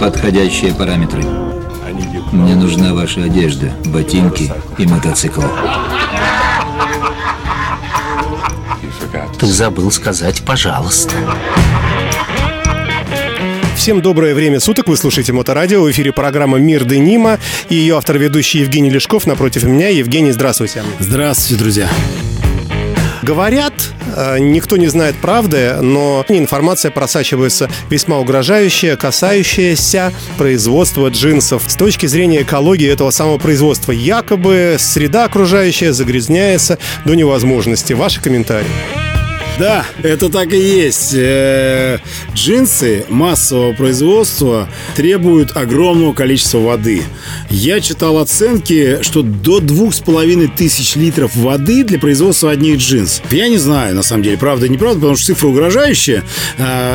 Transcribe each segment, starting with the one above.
Подходящие параметры. Мне нужна ваша одежда, ботинки и мотоцикл. Ты забыл сказать «пожалуйста». Всем доброе время суток. Вы слушаете Моторадио. В эфире программа «Мир Денима» и ее автор-ведущий Евгений Лешков напротив меня. Евгений, здравствуйте. Здравствуйте, друзья. Говорят, э, никто не знает правды, но информация просачивается весьма угрожающая, касающаяся производства джинсов. С точки зрения экологии этого самого производства, якобы среда окружающая загрязняется до невозможности. Ваши комментарии? Да, это так и есть. Э, джинсы массового производства требуют огромного количества воды. Я читал оценки, что до двух с половиной тысяч литров воды для производства одних джинс. Я не знаю, на самом деле, правда или неправда, потому что цифра угрожающая.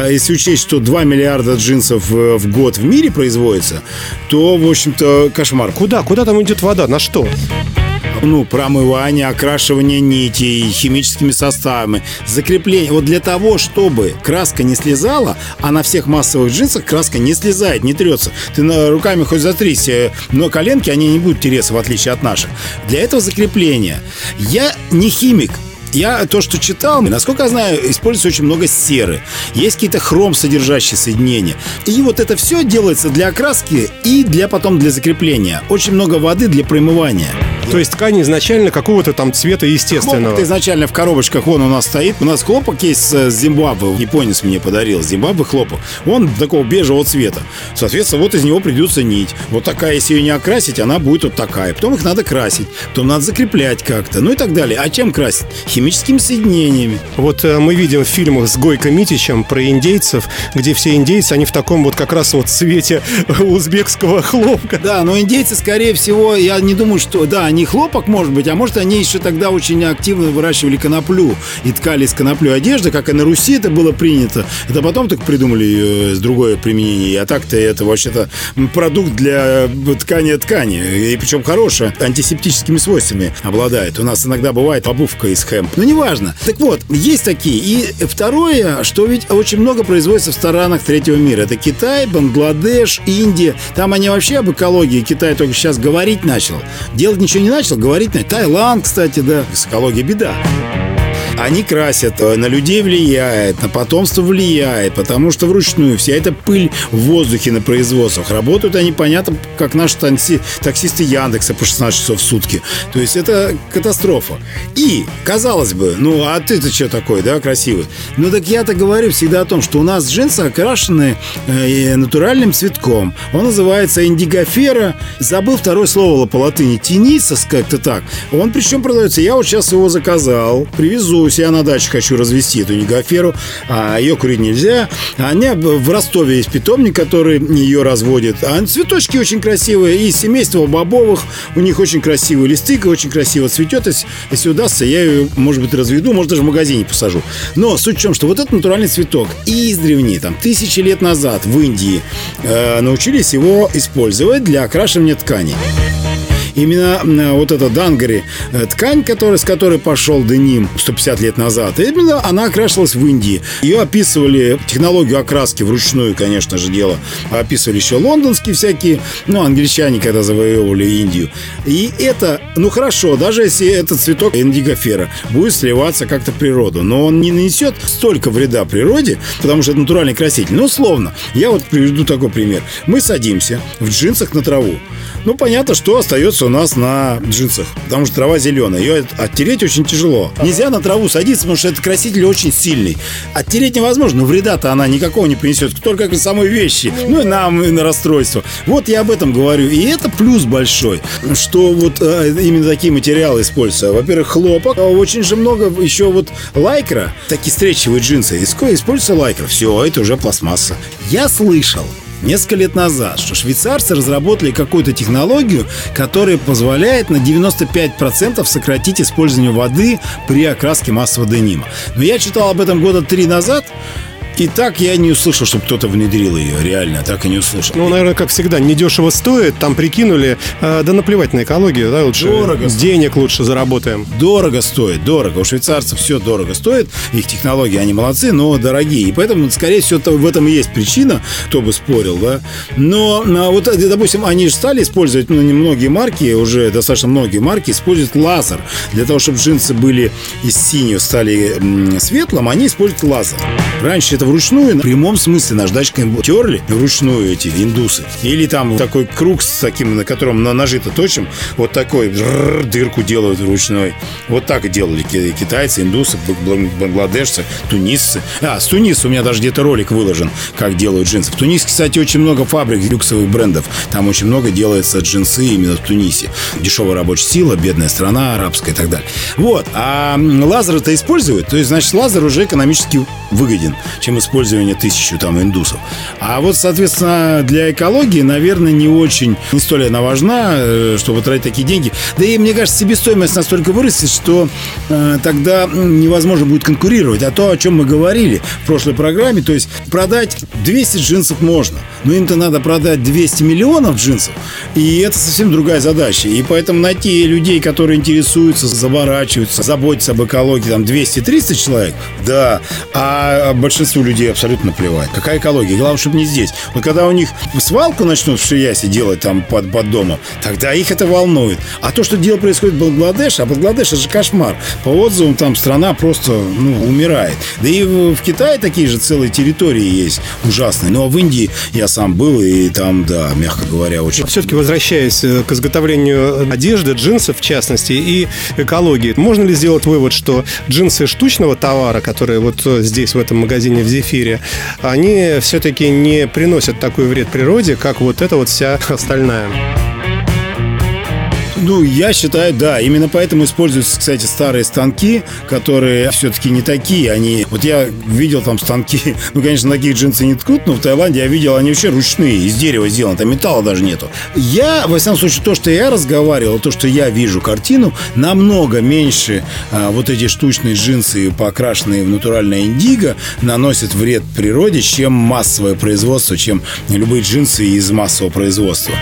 Если учесть, что 2 миллиарда джинсов э, в год в мире производится, то, в общем-то, кошмар. Куда? Куда там идет вода? На что? Ну, промывание, окрашивание нитей, химическими составами, закрепление. Вот для того, чтобы краска не слезала, а на всех массовых джинсах краска не слезает, не трется. Ты на руками хоть затрись, но коленки, они не будут тереться, в отличие от наших. Для этого закрепления. Я не химик, я то, что читал, насколько я знаю, используется очень много серы. Есть какие-то хром содержащие соединения. И вот это все делается для окраски и для потом для закрепления. Очень много воды для промывания. То есть ткань изначально какого-то там цвета естественного. Хлопок изначально в коробочках, вон у нас стоит. У нас хлопок есть с Зимбабве. Японец мне подарил. Зимбабве хлопок. Он такого бежевого цвета. Соответственно, вот из него придется нить. Вот такая, если ее не окрасить, она будет вот такая. Потом их надо красить. Потом надо закреплять как-то. Ну и так далее. А чем красить? Химическими соединениями. Вот э, мы видим в фильмах с Гойко Митичем про индейцев, где все индейцы, они в таком вот как раз вот цвете узбекского хлопка. Да, но индейцы, скорее всего, я не думаю, что... Да, они не хлопок, может быть, а может, они еще тогда очень активно выращивали коноплю и ткали из коноплю одежды, как и на Руси это было принято. Это потом только придумали ее с другое применение. А так-то это вообще-то продукт для э, ткани ткани. И причем хорошая, антисептическими свойствами обладает. У нас иногда бывает обувка из хэмп. Но неважно. Так вот, есть такие. И второе, что ведь очень много производится в странах третьего мира. Это Китай, Бангладеш, Индия. Там они вообще об экологии Китай только сейчас говорить начал. Делать ничего не не начал говорить на Таиланд, кстати, да, с экологией беда. Они красят, э, на людей влияет, на потомство влияет, потому что вручную вся эта пыль в воздухе на производствах. Работают они, понятно, как наши такси, таксисты Яндекса по 16 часов в сутки. То есть это катастрофа. И, казалось бы, ну а ты-то что такой, да, красивый? Ну так я-то говорю всегда о том, что у нас джинсы окрашены э, натуральным цветком. Он называется индигофера. Забыл второе слово по латыни. Тенисос как-то так. Он причем продается. Я вот сейчас его заказал, привезу у себя на даче хочу развести эту негоферу, а ее курить нельзя. А они в Ростове есть питомник, который ее разводит. А цветочки очень красивые. И семейство бобовых, у них очень красивые листы, очень красиво цветет. Если удастся, я ее, может быть, разведу, может, даже в магазине посажу. Но суть в чем, что вот этот натуральный цветок издревне, там, тысячи лет назад в Индии э, научились его использовать для окрашивания тканей именно вот эта дангари, э, ткань, которая, с которой пошел деним 150 лет назад, именно она окрашивалась в Индии. Ее описывали, технологию окраски вручную, конечно же, дело, описывали еще лондонские всякие, ну, англичане, когда завоевывали Индию. И это, ну, хорошо, даже если этот цветок индигофера будет сливаться как-то в природу, но он не нанесет столько вреда природе, потому что это натуральный краситель. Ну, условно, я вот приведу такой пример. Мы садимся в джинсах на траву. Ну, понятно, что остается у нас на джинсах, потому что трава зеленая. Ее оттереть очень тяжело. Нельзя на траву садиться, потому что этот краситель очень сильный. Оттереть невозможно, но вреда-то она никакого не принесет, только к самой вещи. Ну и нам, и на расстройство. Вот я об этом говорю. И это плюс большой, что вот э, именно такие материалы используются. Во-первых, хлопок. Очень же много еще вот лайкра, такие стречевые джинсы. Используется лайкра. Все, это уже пластмасса. Я слышал, несколько лет назад, что швейцарцы разработали какую-то технологию, которая позволяет на 95% сократить использование воды при окраске массового денима. Но я читал об этом года три назад, И так я не услышал, чтобы кто-то внедрил ее, реально, так и не услышал. Ну, наверное, как всегда, недешево стоит, там прикинули, э, да наплевать на экологию, да, лучше Дорого. денег лучше заработаем. Дорого стоит, дорого. У швейцарцев все дорого стоит, их технологии, они молодцы, но дорогие. И поэтому, скорее всего, в этом и есть причина, кто бы спорил, да. Но, а вот, допустим, они же стали использовать, ну, многие марки, уже достаточно многие марки используют лазер. Для того, чтобы джинсы были из синего стали светлым, они используют лазер. Раньше это вручную, в прямом смысле наждачкой терли вручную эти индусы. Или там такой круг с таким, на котором на ножи-то точим, вот такой дырку делают вручную. Вот так делали китайцы, индусы, бангладешцы, тунисцы. А, с Туниса у меня даже где-то ролик выложен, как делают джинсы. В Тунисе, кстати, очень много фабрик люксовых брендов. Там очень много делается джинсы именно в Тунисе. Дешевая рабочая сила, бедная страна, арабская и так далее. Вот. А лазер это используют, то есть, значит, лазер уже экономически выгоден, чем использование тысячу там индусов. А вот, соответственно, для экологии, наверное, не очень, не столь она важна, э, чтобы тратить такие деньги. Да и, мне кажется, себестоимость настолько вырастет, что э, тогда невозможно будет конкурировать. А то, о чем мы говорили в прошлой программе, то есть продать 200 джинсов можно, но им-то надо продать 200 миллионов джинсов, и это совсем другая задача. И поэтому найти людей, которые интересуются, заворачиваются, заботятся об экологии, там 200-300 человек, да, а большинству людей абсолютно плевать. Какая экология? Главное, чтобы не здесь. Вот когда у них свалку начнут в Шиясе делать там под, под домом, тогда их это волнует. А то, что дело происходит в Бангладеше, а Бангладеш это же кошмар. По отзывам там страна просто ну, умирает. Да и в, Китае такие же целые территории есть ужасные. Но в Индии я сам был, и там, да, мягко говоря, очень... Все-таки возвращаясь э, к изготовлению одежды, джинсов в частности, и экологии, можно ли сделать вывод, что джинсы штучного товара, которые вот э, здесь, в этом магазине в Зефире, они все-таки не приносят такой вред природе, как вот эта вот вся остальная? Ну, я считаю, да. Именно поэтому используются, кстати, старые станки, которые все-таки не такие. Они... Вот я видел там станки, ну, конечно, таких джинсы не ткут, но в Таиланде я видел, они вообще ручные, из дерева сделаны, там металла даже нету. Я, во всяком случае, то, что я разговаривал, то, что я вижу картину, намного меньше а, вот эти штучные джинсы, покрашенные в натуральное индиго, наносят вред природе, чем массовое производство, чем любые джинсы из массового производства.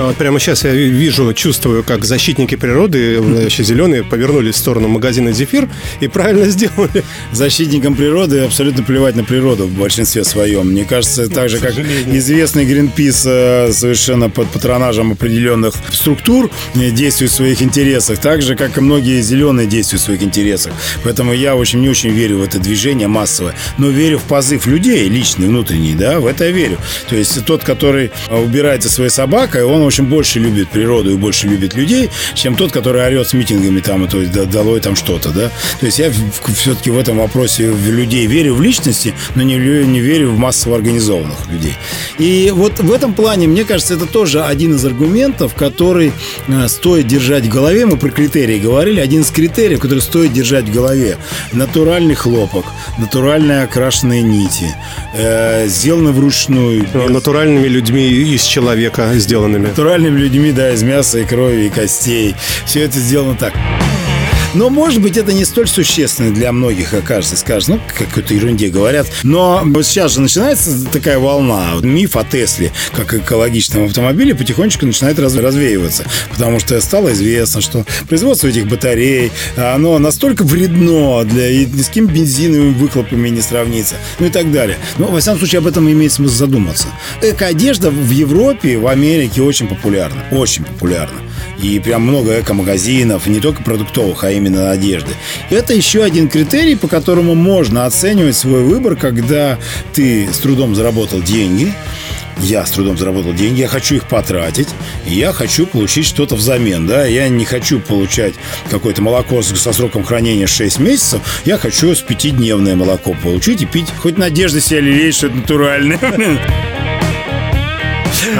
А вот прямо сейчас я вижу, чувствую, как защитники природы, еще зеленые, повернулись в сторону магазина «Зефир» и правильно сделали. Защитникам природы абсолютно плевать на природу в большинстве своем. Мне кажется, так же, как известный Гринпис э, совершенно под патронажем определенных структур э, действует в своих интересах, так же, как и многие зеленые действуют в своих интересах. Поэтому я очень не очень верю в это движение массовое, но верю в позыв людей, личный, внутренний, да, в это я верю. То есть тот, который убирает за своей собакой, он общем, больше любит природу и больше любит людей, чем тот, который орет с митингами там, то есть долой там что-то, да. То есть я все-таки в этом вопросе в людей верю в личности, но не, не верю в массово организованных людей. И вот в этом плане, мне кажется, это тоже один из аргументов, который э, стоит держать в голове. Мы про критерии говорили. Один из критериев, который стоит держать в голове. Натуральный хлопок, натуральные окрашенные нити, э, сделаны вручную. Натуральными людьми из человека сделанными натуральными людьми, да, из мяса и крови, и костей. Все это сделано так. Но, может быть, это не столь существенно для многих окажется. Скажешь, ну, какой-то ерунде говорят. Но сейчас же начинается такая волна. Миф о Тесле, как экологичном автомобиле, потихонечку начинает развеиваться. Потому что стало известно, что производство этих батарей, оно настолько вредно для ни с кем бензиновыми выхлопами не сравнится. Ну и так далее. Но, во всяком случае, об этом имеет смысл задуматься. Эко-одежда в Европе, в Америке очень популярна. Очень популярна. И прям много эко-магазинов, не только продуктовых, а именно одежды. Это еще один критерий, по которому можно оценивать свой выбор, когда ты с трудом заработал деньги, я с трудом заработал деньги, я хочу их потратить, я хочу получить что-то взамен, да, я не хочу получать какое-то молоко со сроком хранения 6 месяцев, я хочу с пятидневное молоко получить и пить, хоть надежды себя лелеять, что это натуральное.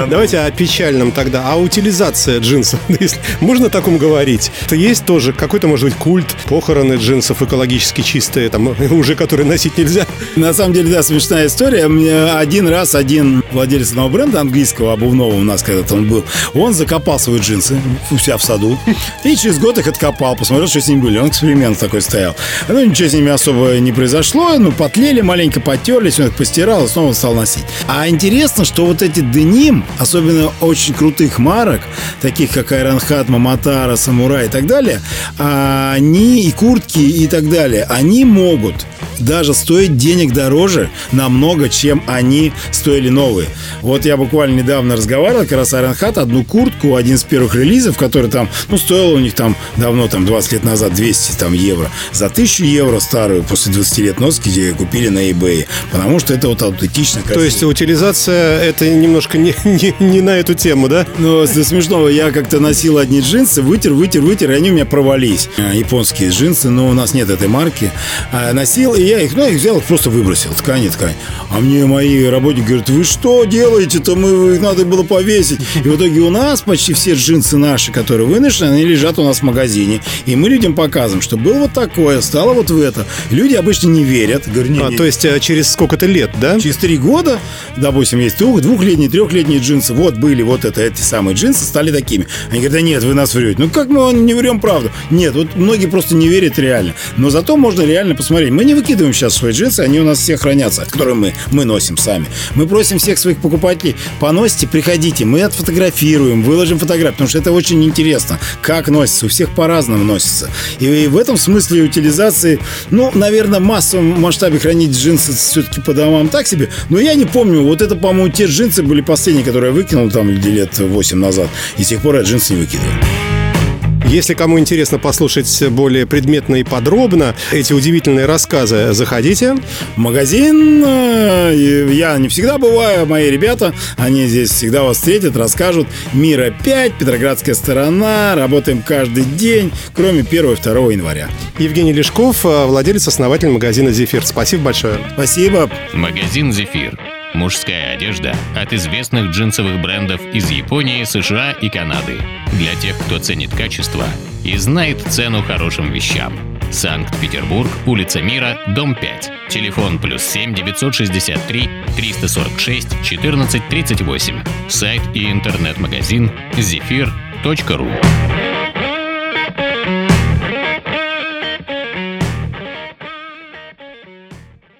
Давайте о печальном тогда. А утилизация джинсов, можно о таком говорить? Это есть тоже какой-то, может быть, культ, похороны джинсов экологически чистые, там, уже которые носить нельзя? На самом деле, да, смешная история. Мне один раз один владелец одного бренда английского, обувного у нас когда-то он был, он закопал свои джинсы у себя в саду и через год их откопал, посмотрел, что с ними были. Он эксперимент такой стоял. Ну, ничего с ними особо не произошло, ну, потлели, маленько потерлись, он их постирал и снова стал носить. А интересно, что вот эти деним, особенно очень крутых марок, таких как Айронхат, Маматара, Самурай и так далее, они и куртки и так далее, они могут даже стоить денег дороже намного, чем они стоили новые. Вот я буквально недавно разговаривал, как раз Iron одну куртку, один из первых релизов, который там, ну, стоил у них там давно, там, 20 лет назад 200 там евро. За 1000 евро старую после 20 лет носки где купили на eBay. Потому что это вот аутентично. Красиво. То есть утилизация это немножко не, не, не на эту тему, да? Ну, до смешного. Я как-то носил одни джинсы, вытер, вытер, вытер, и они у меня провались. А, японские джинсы, но у нас нет этой марки. А, носил, и я их, ну, их взял, просто выбросил. Ткань, ткань. А мне мои работники говорят, вы что делаете-то? Мы, их надо было повесить. И в итоге у нас почти все джинсы наши, которые выношены, они лежат у нас в магазине. И мы людям показываем, что было вот такое, стало вот в это. И люди обычно не верят. Говорю, не, а, не, то есть э, через сколько-то лет, да? Через три года, допустим, есть двух, двухлетние, трехлетние джинсы. Вот были вот это, эти самые джинсы стали такими. Они говорят, да нет, вы нас врете. Ну как мы не врем правду? Нет, вот многие просто не верят реально. Но зато можно реально посмотреть. Мы не выкидываем сейчас свои джинсы, они у нас все хранятся, которые мы, мы носим сами. Мы просим всех своих покупателей, поносите, приходите, мы отфотографируем, выложим фотографии, потому что это очень интересно, как носится, у всех по-разному носится. И в этом смысле утилизации, ну, наверное, в массовом масштабе хранить джинсы все-таки по домам так себе, но я не помню, вот это, по-моему, те джинсы были последние, которые я выкинул там лет 8 назад, и с тех пор я джинсы не выкидываю. Если кому интересно послушать более предметно и подробно эти удивительные рассказы, заходите. В магазин. Э, я не всегда бываю, мои ребята, они здесь всегда вас встретят, расскажут. Мира 5, Петроградская сторона, работаем каждый день, кроме 1 и 2 января. Евгений Лешков, э, владелец, основатель магазина «Зефир». Спасибо большое. Спасибо. Магазин «Зефир». Мужская одежда от известных джинсовых брендов из Японии, США и Канады. Для тех, кто ценит качество и знает цену хорошим вещам. Санкт-Петербург, улица Мира, дом 5. Телефон плюс 7 963 346 14 38. Сайт и интернет-магазин zephyr.ru.